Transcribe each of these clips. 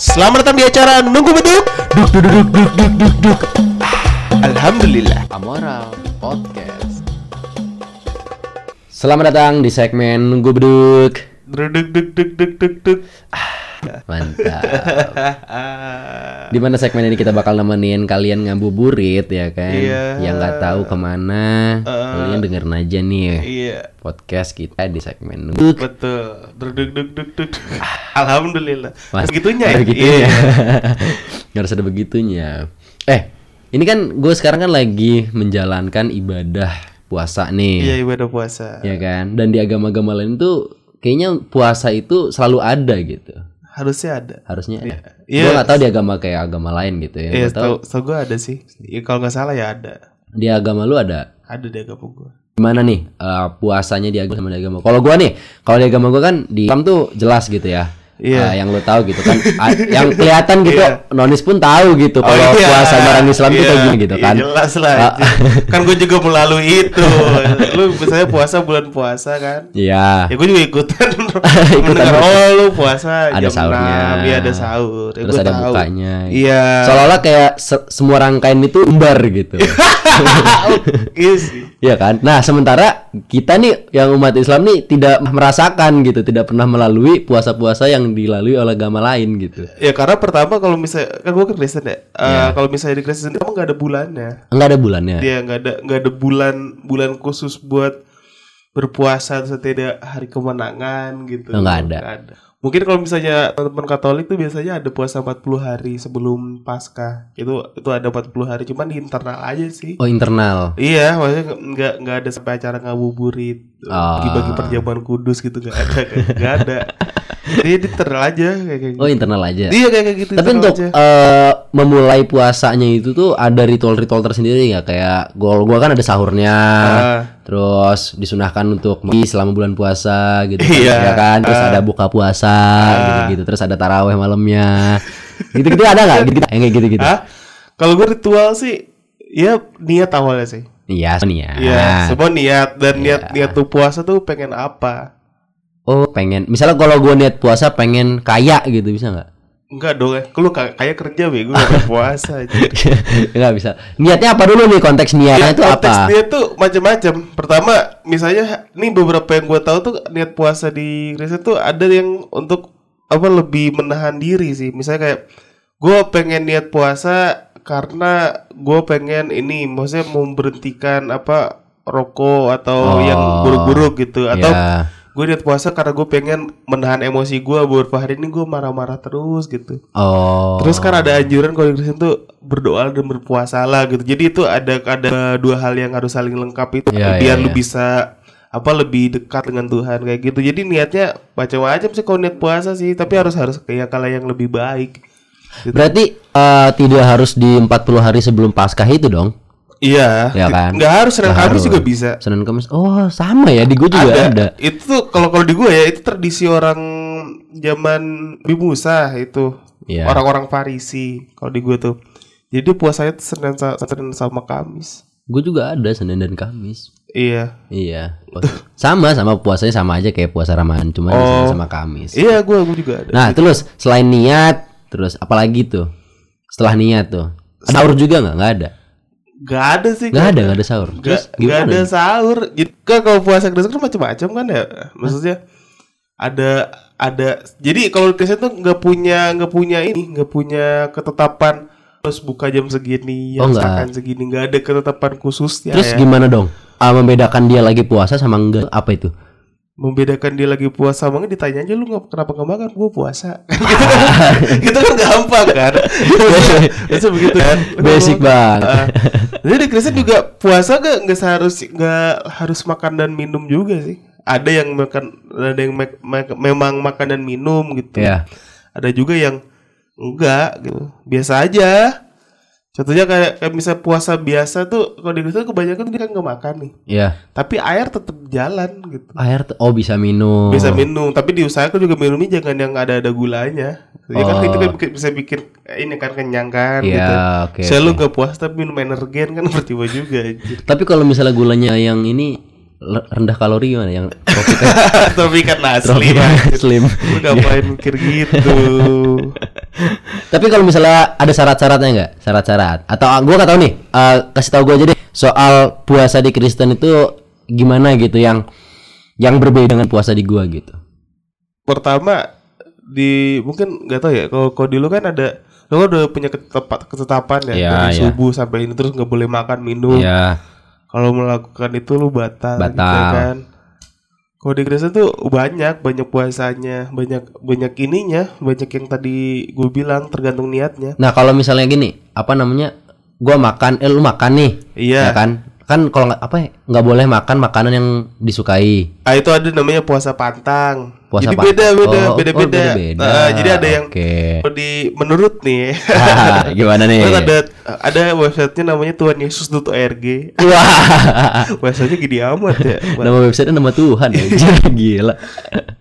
Selamat datang di acara Nunggu Beduk Duk duk duk duk duk duk duk Alhamdulillah Amoral Podcast. Selamat datang di segmen Nunggu Beduk. Duk duk duk duk duk duk duk Mantap. Di mana segmen ini kita bakal nemenin kalian ngabuburit ya kan? Iya. Yang nggak tahu ke mana, kalian dengerin aja nih Iya podcast kita di segmen. Betul Duk duk duk duk duk Alhamdulillah Mas, Begitunya ya begitunya. Iya. Harus ada begitunya. Eh, ini kan gue sekarang kan lagi menjalankan ibadah puasa nih. Iya ibadah puasa ya kan dan di agama-agama lain tuh kayaknya puasa itu selalu ada gitu Harusnya ada. Harusnya ada. Iya. gue nggak tahu di agama kayak agama lain gitu ya Iya tahu. tau, tau gue ada sih. Ya, Kalau nggak salah ya ada. Di agama lu ada? Ada di agama gue gimana nih eh, puasanya di agama sama di agama kalau gua nih kalau di agama gua kan di Islam tuh jelas gitu ya Iya. Eh, yang lu tahu gitu kan Ah, yang kelihatan gitu Iya. nonis pun tahu gitu kalau iya. puasa barang Islam tuh kayak Iya. gini gitu Iya, kan Jelas lah Ah. anjir. Kan gue juga melalui itu Lu misalnya puasa bulan puasa kan Iya Ya gue juga ikutan Ikutan. Mendengar, Oh lu puasa Ada jam sahurnya. 6 Iya ada sahur ya, terus ada tahu. bukanya Iya seolah-olah kayak se- semua rangkaian itu umbar gitu Iya sih Iya kan? Nah, sementara kita nih yang umat Islam nih tidak merasakan gitu, tidak pernah melalui puasa-puasa yang dilalui oleh agama lain gitu. Ya karena pertama kalau misalnya Kan gue kan Kristen ya Eh, Iya. Kalau misalnya di Kristen emang gak ada bulannya Enggak ada bulannya. Dia nggak ada nggak ada bulan bulan khusus buat berpuasa ada hari kemenangan gitu. Nggak ada. ada. Mungkin kalau misalnya teman-teman Katolik tuh biasanya ada puasa 40 hari sebelum Paskah. Itu itu ada 40 hari cuman di internal aja sih. Oh, internal. Iya, maksudnya nggak nggak ada sampai acara ngabuburit, Ah. bagi-bagi perjamuan kudus gitu nggak ada, nggak ada. Dia di internal aja kayak kayak gitu. Oh, internal aja. Iya kayak kayak gitu. Tapi untuk aja. eh, memulai puasanya itu tuh ada ritual-ritual tersendiri nggak kayak gua gua kan ada sahurnya. Ah. Terus disunahkan untuk mandi selama bulan puasa gitu kan, Iya. ya kan. Terus ada buka puasa gitu-gitu. Terus ada taraweh malamnya. Gitu-gitu ada nggak? Gitu, kayak gitu-gitu. Hah? Kalau gue ritual sih, ya niat awalnya sih. Iya, nih Iya, semua niat dan niat niat tuh puasa tuh pengen apa? Oh pengen, misalnya kalau gue niat puasa pengen kaya gitu bisa nggak? Enggak dong ya, lu ka- kayak kerja bego gak puasa aja. nggak bisa. Niatnya apa dulu nih konteks niatnya itu Ya, konteks apa? niat tuh macam-macam. Pertama, misalnya nih beberapa yang gue tahu tuh niat puasa di Kristen tuh ada yang untuk apa lebih menahan diri sih. Misalnya kayak gue pengen niat puasa karena gue pengen ini, maksudnya memberhentikan apa rokok atau Oh, yang buruk-buruk gitu atau Ya. Gue niat puasa karena gue pengen menahan emosi gue beberapa hari ini gue marah-marah terus gitu Oh. terus kan ada anjuran kalau di Kristen tuh berdoa dan berpuasalah gitu jadi itu ada ada dua hal yang harus saling lengkap itu Iya, biar iya, lu iya. bisa apa lebih dekat dengan Tuhan kayak gitu jadi niatnya macam-macam sih kalau niat puasa sih tapi harus harus kayak kala yang lebih baik gitu. Berarti eh, tidak harus di 40 hari sebelum Paskah itu dong? Iya Ya kan? nggak harus Senin Nggak Kamis harus. juga bisa Senin Kamis. Oh sama ya di gue juga ada. Itu tuh kalau kalau di gue ya itu tradisi orang zaman Nabi Musa itu. Iya. Orang-orang Farisi kalau di gue tuh. Jadi puasanya tuh Senin, Senin sama Kamis. Gue juga ada Senin dan Kamis. Iya. Iya. Sama sama puasanya sama aja kayak puasa Ramadan cuma Senin sama Kamis. Iya, gue gue juga ada. Nah terus selain niat, terus apalagi tuh? Setelah niat tuh, sahur juga nggak? Nggak ada. Gak ada sih. Nggak ada, nggak ada sahur. Terus Gak, gak ada sahur. Kan kalau puasa Kristen kan macam-macam kan ya. Maksudnya ada ada. Jadi kalau Kristen tuh nggak punya nggak punya ini nggak punya ketetapan harus buka jam segini, Oh, makan segini, nggak ada ketetapan khususnya. Terus ya. gimana dong? Ah, membedakan dia lagi puasa sama enggak? Apa itu? Membedakan dia lagi puasa banget ditanya aja lu nggak kenapa nggak makan? Gue puasa. Gitu kan? Gitu kan gampang kan? Biasa begitu. Kan? Basic banget. Ah. jadi di Kristen juga puasa gak nggak seharus nggak harus makan dan minum juga sih. Ada yang makan ada yang mek- mek- memang makan dan minum gitu. Ya. ada juga yang enggak gitu. Biasa aja contohnya kayak, kayak misal puasa biasa tuh kalau di Kristen kebanyakan dia kan nggak makan nih Ya. tapi air tetap jalan gitu Air oh bisa minum. bisa minum tapi diusahakan juga minumnya jangan yang ada ada gulanya ya kan Oh. itu kan bikin- bisa bikin ini kan kenyang kan Iya, gitu oke, saya lu oke. gak puas tapi minum energen kan percuma juga anjir. Tapi kalau misalnya gulanya yang ini rendah kalori gimana yang tropical Tropikan asli tropical ya. slim. Lu ngapain mikir gitu? Tapi kalau misalnya ada syarat-syaratnya nggak? Syarat-syarat atau ah, gua nggak tahu nih. eh, kasih tahu gua aja deh soal puasa di Kristen itu gimana gitu yang yang berbeda dengan puasa di gua gitu. Pertama di mungkin nggak tahu ya. Kalau kalau di lu kan ada lu kan udah punya ketetapan, ketetapan ya Iya, dari iya. subuh sampai ini terus nggak boleh makan minum. Iya. Kalau melakukan itu lu batal, gitu Batal. kan. Kalau di Kristen tuh banyak, banyak puasanya, banyak banyak ininya, banyak yang tadi gue bilang tergantung niatnya. Nah kalau misalnya gini, apa namanya? Gua makan, eh lu makan nih, Iya. ya kan? Kan kalau nggak apa ya, nggak boleh makan makanan yang disukai. Ah itu ada namanya puasa pantang. Puasa jadi pa- beda beda Oh, beda oh, beda. beda-beda. Ah, jadi ada yang kalau di menurut nih. Ah, gimana nih? Terus ada ada websitenya namanya tuhanyesus.org. Wah, Bahasanya gini amat ya. nama website nama Tuhan anjir, gila.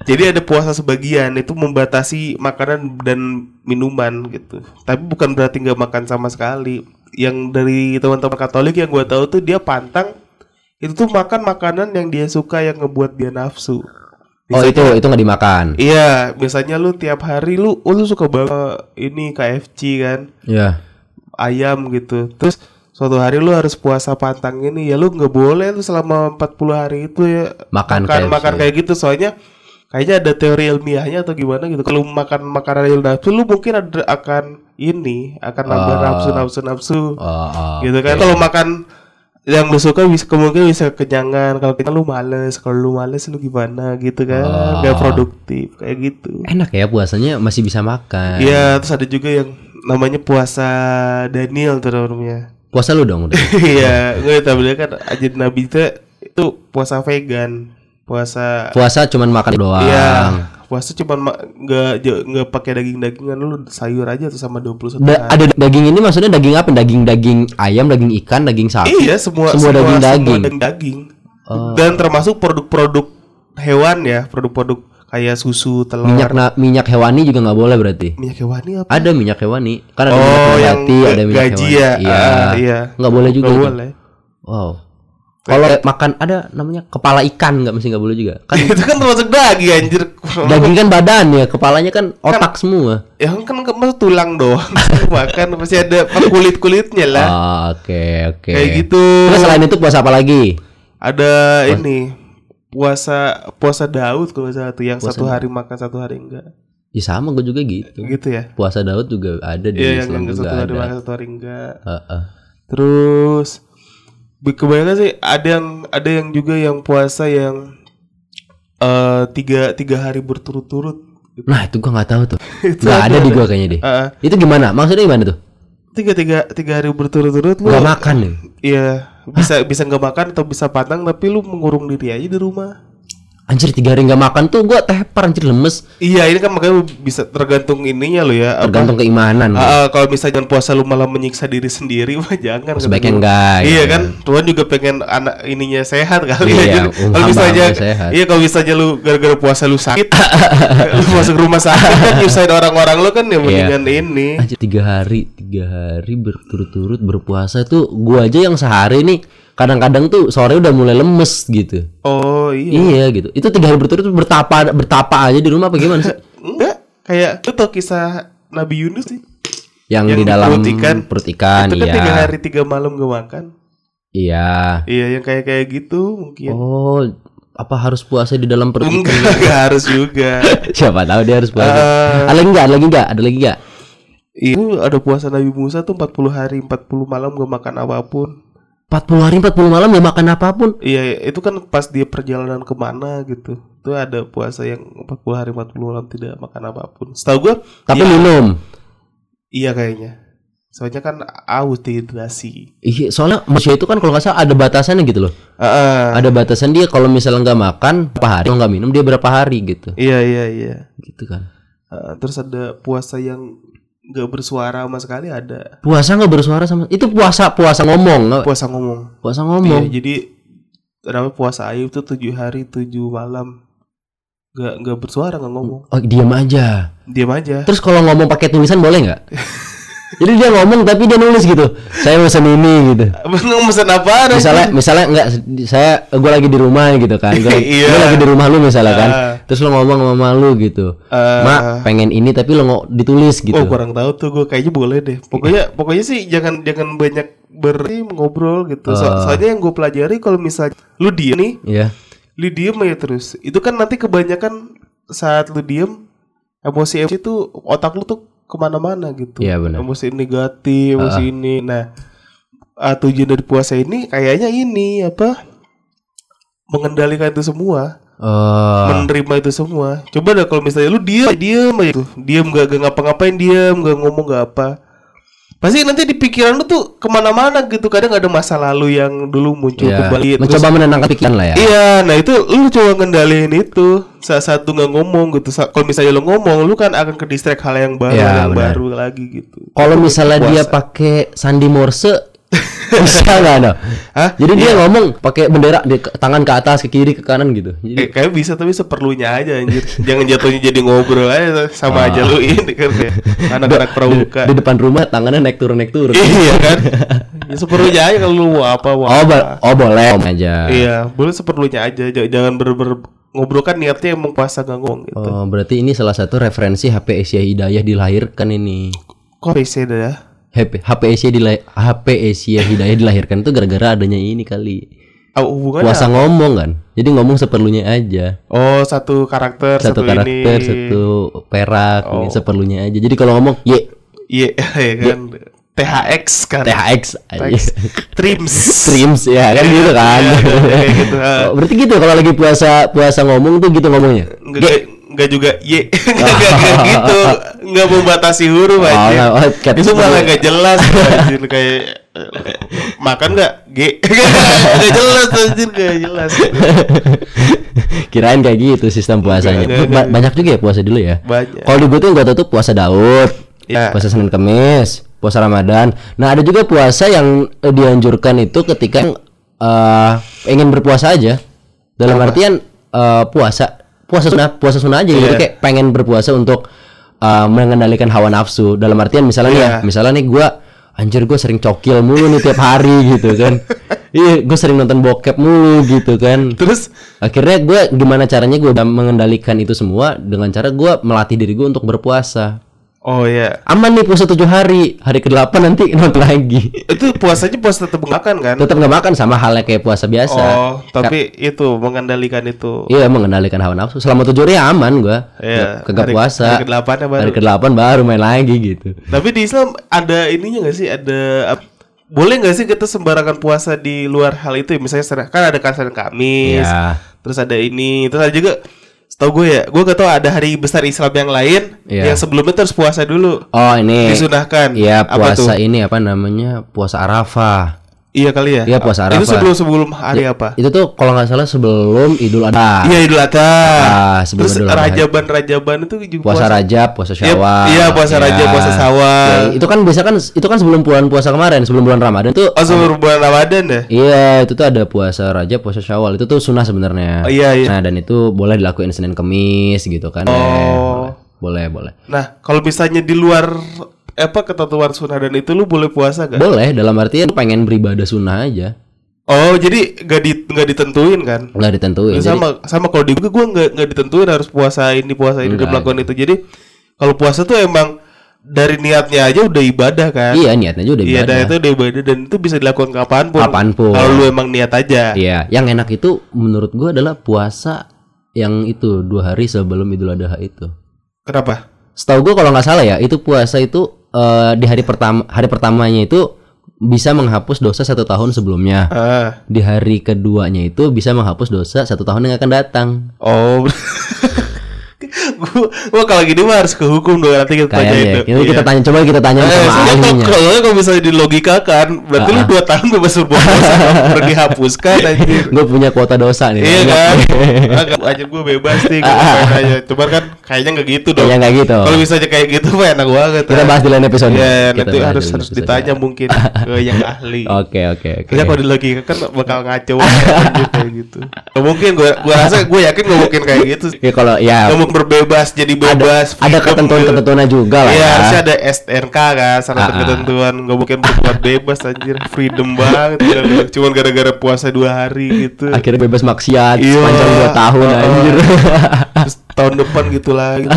Jadi ada puasa sebagian itu membatasi makanan dan minuman gitu. Tapi bukan berarti nggak makan sama sekali. Yang dari teman-teman Katolik yang gua tahu tuh dia pantang itu tuh makan makanan yang dia suka yang ngebuat dia nafsu. Oh itu itu nggak dimakan. Iya, biasanya lu tiap hari lu, oh, lu suka banget ini KFC kan, Iya. ayam gitu. Terus suatu hari lu harus puasa pantang ini ya lu nggak boleh lu selama 40 hari itu ya Makan makan, KFC. makan kayak gitu soalnya kayaknya ada teori ilmiahnya atau gimana gitu. Kalau makan makanan yang nafsu lu mungkin ada akan ini akan nambah Oh. nafsu nafsu nafsu oh, gitu kan. oke. Kalau makan yang lu suka bisa kemungkinan bisa kenyangan. Kalau kenyang lu males, kalau lu males lu gimana gitu kan. Oh. Nggak produktif kayak gitu. Enak ya puasanya masih bisa makan. Iya, terus ada juga yang namanya puasa Daniel tuh namanya. Puasa lu dong udah. Iya, gue tahu kan aja Nabi itu itu puasa vegan, puasa Puasa cuman makan doang. Iya, puasa cuma ma- nggak nggak pakai daging-dagingan lu sayur aja tuh sama 21 Da- hari. ada daging ini maksudnya daging apa? Daging daging ayam, daging ikan, daging sapi. Iya, semua semua daging-daging. semua daging. Oh. Dan termasuk produk-produk hewan ya, produk-produk kayak susu, telur. Minyak na- minyak hewani juga nggak boleh berarti. minyak hewani apa? Ada minyak hewani. Kan ada Oh, minyak ada minyak gaji hewani. ya. Iya. Ah, iya. Nggak boleh juga. Nggak boleh. Wow. Kalau makan ada namanya kepala ikan nggak mesti nggak boleh juga. Kan itu kan termasuk daging anjir. daging kan badan ya, kepalanya kan otak semua. Ya kan kan masuk tulang doang. Makan pasti ada kulit-kulitnya lah. Oh, Oke oke. Kayak gitu. Terus selain itu puasa apa lagi? Ada ini puasa puasa Daud kalau salah tuh yang satu hari makan satu hari enggak. Ya sama gue juga gitu. Gitu ya. Puasa Daud juga ada di Iya yang, Islam yang juga satu hari ada. makan satu hari enggak. Heeh. Terus be- kebanyakan sih ada yang ada yang juga yang puasa yang eh tiga tiga hari berturut-turut. Nah itu gua nggak tahu tuh. Nggak ada ada, di gua kayaknya deh. Ah, Itu gimana? Maksudnya gimana tuh? tiga tiga tiga hari berturut-turut lu Gak makan nih. Iya, bisa bisa nggak makan atau bisa pantang tapi lu mengurung diri aja di rumah. Anjir tiga hari nggak makan tuh gua tepar anjir lemes. Iya, ini kan makanya bisa tergantung ininya lo ya. apa- Tergantung keimanan. Ah, ah, kalau misalnya puasa lu malah menyiksa diri sendiri, wah jangan. kata Sebaiknya gua. enggak, Iya ya. kan, Tuhan juga pengen anak ininya sehat kali Iya, ya. Jadi, um, kalau misalnya, iya kalau misalnya lu gara-gara puasa lu sakit, lu masuk rumah sakit kan nyusahin orang-orang lu kan ya mendingan ini. Anjir tiga hari tiga hari berturut-turut berpuasa tuh gua aja yang sehari nih kadang-kadang tuh sore udah mulai lemes gitu. Oh iya. Iya gitu. Itu tiga hari berturut-turut bertapa bertapa aja di rumah apa gimana sih? Enggak, kayak lu tau kisah Nabi Yunus sih. Yang, Yang di dalam perut ikan. perut ikan, itu kan iya. tiga hari tiga malam gak makan. Iya. Iya, yang kayak kayak gitu mungkin. Oh, apa harus puasa di dalam perut ikan? Enggak, enggak harus juga. Siapa tahu dia harus puasa. Eh. ada lagi enggak? Ada lagi enggak? Ada lagi enggak? Itu ada puasa Nabi Musa tuh 40 hari 40 malam gak makan apa pun. 40 hari 40 malam gak makan apa pun. Iya, itu kan pas dia perjalanan ke mana gitu. Itu ada puasa yang 40 hari 40 malam tidak makan apa pun. Setahu gua Tapi iya, minum. iya kayaknya. Soalnya kan aus dehidrasi. Iya, soalnya manusia itu kan kalau nggak salah ada batasannya gitu loh. Ah, Ada batasan dia kalau misalnya nggak makan berapa hari, kalau nggak minum dia berapa hari gitu. iya iya iya. Gitu kan. Ah, terus ada puasa yang nggak bersuara sama sekali ada. Puasa nggak bersuara sama itu puasa puasa ngomong nggak? Puasa ngomong. puasa ngomong. Iya, jadi namanya puasa Ayub tuh tujuh hari tujuh malam nggak nggak bersuara nggak ngomong Oh diam aja. diam aja Terus kalau ngomong pakai tulisan boleh nggak? Jadi dia ngomong tapi dia nulis gitu. Saya pesan ini gitu. Lu mesen apaan? Misalnya misalnya enggak saya gue lagi di rumah gitu kan. Gue Iya. lagi di rumah lu misalnya kan. Ah. Terus lu ngomong sama mama lu gitu. Ah. Mak pengen ini tapi lu nggak ditulis gitu. Oh kurang tahu tuh gue kayaknya boleh deh. Pokoknya pokoknya sih jangan jangan banyak ber ngobrol gitu. So- Ah. soalnya yang gue pelajari kalau misalnya lu diem nih, Iya. lu diem aja terus. Itu kan nanti kebanyakan saat lu diem emosi emosi itu otak lu tuh ke mana-mana gitu. Iya, benar. Emosi negatif, emosi ini. Nah ah, tujuan dari puasa ini kayaknya ini apa? Mengendalikan itu semua Oh. menerima itu semua. Coba dah kalau misalnya lu diem, diem aja tuh, diem gak, gak ngapa-ngapain, diem gak ngomong gak apa. Pasti nanti di pikiran lu tuh ke mana-mana gitu. Kadang ada masa lalu yang dulu muncul Iya. kembali. terus- Mencoba menenangkan pikiran lah ya. Iya, nah itu lu coba ngendaliin itu. Saat satu nggak ngomong gitu. Kalau misalnya lu ngomong, lu kan akan ke distract hal yang baru, Iya, yang benar. baru lagi gitu. Kalau misalnya dia pakai sandi morse bisa nggak no? Hah? Jadi dia ngomong pakai bendera di tangan ke atas, ke kiri, ke kanan gitu. Jadi Kayak, kayak bisa tapi seperlunya aja anjir. Jangan jatuhnya jadi ngobrol aja sama aja lu ini kan kayak anak-anak pramuka. di depan rumah tangannya naik turun naik turun. iya kan ya, seperlunya aja kalau lu mau apa mau Oh, apa. oh boleh om aja. iya boleh seperlunya aja J- jangan ber, ber ngobrol kan niatnya emang puasa gak ngomong gitu Oh, berarti ini salah satu referensi HP Asia Hidayah dilahirkan ini. kok dah ya HP Asia HP Asia Hidayah dilahirkan itu gara-gara adanya ini kali. oh, hubungannya Puasa ngomong kan. Jadi ngomong seperlunya aja. oh satu karakter Satu, satu, karakter, ini satu perak, Oh. ini seperlunya aja. Jadi kalau ngomong ye ya kan THX kan THX aja. Trims Streams ya kan gitu kan. Iya, kayak gitu. Oh, berarti gitu kalau lagi puasa puasa ngomong tuh gitu ngomongnya. Enggak, enggak juga Y enggak gitu enggak membatasi huruf aja. Oh, kayak itu gitu. malah enggak jelas anjir kayak makan enggak G enggak jelas anjir enggak jelas Kirain kayak gitu sistem puasanya. Enggak, Ba- enggak. banyak juga ya puasa dulu ya. Kalau di gue tuh gue tuh puasa Daud, ya puasa Senin Kemis, puasa Ramadan. Nah ada juga puasa yang eh, dianjurkan itu ketika eh ingin berpuasa aja. Dalam artian eh, puasa puasa sunnah puasa sunnah aja. Jadi Iya. kayak pengen berpuasa untuk eh, mengendalikan hawa nafsu. Dalam artian misalnya nih ya, Iya. misalnya nih gue anjir gue sering cokil mulu nih tiap hari gitu kan. Iya, gue sering nonton bokep mulu gitu kan. terus Akhirnya gue gimana caranya gue mengendalikan itu semua dengan cara gue melatih diri gue untuk berpuasa. Oh ya Aman nih puasa tujuh hari, hari ke delapan nanti nonton lagi. itu puasanya puasa tetap makan kan Tetap nggak makan sama halnya kayak puasa biasa. oh tapi itu mengendalikan itu Iya mengendalikan hawa nafsu. Selama tujuh hari aman gue. Iya, Kagak hari- puasa. hari ke-8 ya baru. Hari ke baru main lagi gitu. tapi di Islam ada ininya nggak sih ada boleh nggak sih kita sembarangan puasa di luar hal itu ya? misalnya kan ada kan Senin Kamis Iya. terus ada ini terus ada juga setahu gue ya gue gak tahu ada hari besar Islam yang lain Iya. yang sebelumnya terus puasa dulu Oh ini. disunahkan Iya apa tuh puasa ini apa namanya puasa Arafah. Iya kali ya Iya, puasa itu Arafah. sebelum sebelum hari apa Itu tuh kalau nggak salah sebelum Idul Adha. iya Idul Adha Ah, sebelum terus Idul Adha. rajaban rajaban itu juga puasa Rajab, puasa Iya, Syawal. iya, puasa Rajab, puasa Syawal. Ya, itu kan biasa kan itu kan sebelum bulan puasa kemarin, sebelum bulan Ramadan tuh. oh sebelum bulan Ramadan ya Iya, itu tuh ada puasa Rajab, puasa Syawal. Itu tuh sunnah sebenarnya. Oh, iya, iya. Nah, dan itu boleh dilakuin Senin Kemis gitu kan. Oh. Boleh, boleh. nah kalau misalnya di luar apa ketentuan sunnah dan itu lu boleh puasa gak Boleh dalam artian pengen beribadah sunnah aja. oh jadi gak di nggak ditentuin kan Nggak ditentuin. Jadi, sama sama kalau di gue gue nggak nggak ditentuin harus puasa ini puasa ini dan melakukan itu jadi kalau puasa tuh emang dari niatnya aja udah ibadah kan iya, niatnya aja udah iya ibadah. dan itu udah ibadah dan itu bisa dilakukan kapan pun Kapan pun. kalau lu emang niat aja Iya, yang enak itu menurut gua adalah puasa yang itu dua hari sebelum Idul Adha itu. kenapa Setahu gue kalau nggak salah ya, itu puasa itu eh, di hari pertama hari pertamanya itu bisa menghapus dosa satu tahun sebelumnya. ah Di hari keduanya itu bisa menghapus dosa satu tahun yang akan datang. oh gua, gua kalau gini mah harus ke hukum dong nanti kita tanya itu. Kita, kita Iya. tanya coba kita tanya Eh, sama ahlinya. kalau kalau misalnya dilogikakan berarti lu dua tahun bebas berbuat dosa perlu dihapuskan anjir Gue punya kuota dosa nih. Iya banyak. kan? Agak aja gue bebas nih gue aja. Cuman kan kayaknya nggak gitu dong. Kayaknya nggak gitu. Kalau misalnya kayak gitu mah enak banget. Kita ah. bahas di lain episode. Iya, Kita nanti harus harus ditanya mungkin ke yang ahli. Oke oke oke. Kita kalau dilogikakan bakal ngaco anjir, kayak gitu. Mungkin gue gue rasa gue yakin gak mungkin kayak gitu. Ya kalau ya mungkin berbebas bebas jadi bebas. ada freedom ketentuan-ketentuannya juga lah Iya, ya. harusnya ada SNK kan, syarat Ah, ah. ketentuan nggak mungkin berbuat bebas anjir, freedom banget. bilang. Cuman gara-gara puasa dua hari gitu. Akhirnya bebas maksiat Iya. sepanjang 2 tahun Ah, ah. anjir. Terus tahun depan gitu lagi.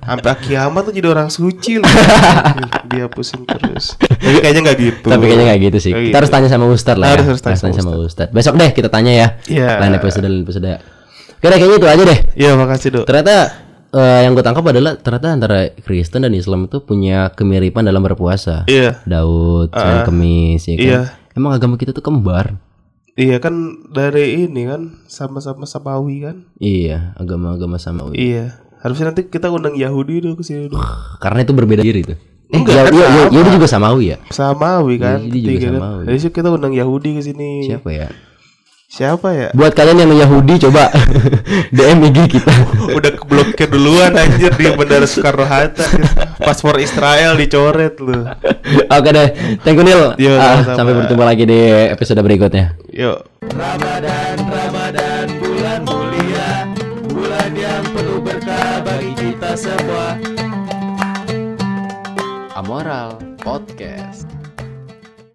Sampai kiamat tuh jadi orang suci loh. Dia pusing terus. Tapi kayaknya nggak gitu. Tapi kayaknya kayak gitu sih. Kayak Kita harus gitu. tanya sama Ustad lah Harus, ya. harus tanya sama sama Ustad. Besok deh kita tanya ya. Iya. Lain episode lain episode. Oke deh, kayaknya itu aja deh. Iya, makasih, Dok. Ternyata eh, yang gue tangkap adalah ternyata antara Kristen dan Islam itu punya kemiripan dalam berpuasa. Iya. Daud, Senin Kemis, ya kan? Iya. Emang agama kita tuh kembar. Iya kan dari ini kan sama-sama samawi kan? Iya, agama-agama samawi. Iya. Harusnya nanti kita undang Yahudi dong ke sini dong. Karena itu berbeda diri tuh. Eh, Enggak, ya, kan ya, ya. Yahudi juga samawi ya. Samawi kan? Yahudi juga tiga kan? samawi. Jadi kita undang Yahudi ke sini. Siapa ya? Siapa ya? Buat kalian yang Yahudi coba DM IG kita. Udah keblokir duluan anjir di Bandara Soekarno Hatta. Paspor Israel dicoret lu. Oke deh, thank you Nil. Yo, Ah, sama-sama. sampai bertemu lagi di episode berikutnya. Yuk. Ramadan, Ramadan, bulan mulia Bulan yang penuh berkah bagi kita semua Amoral Podcast.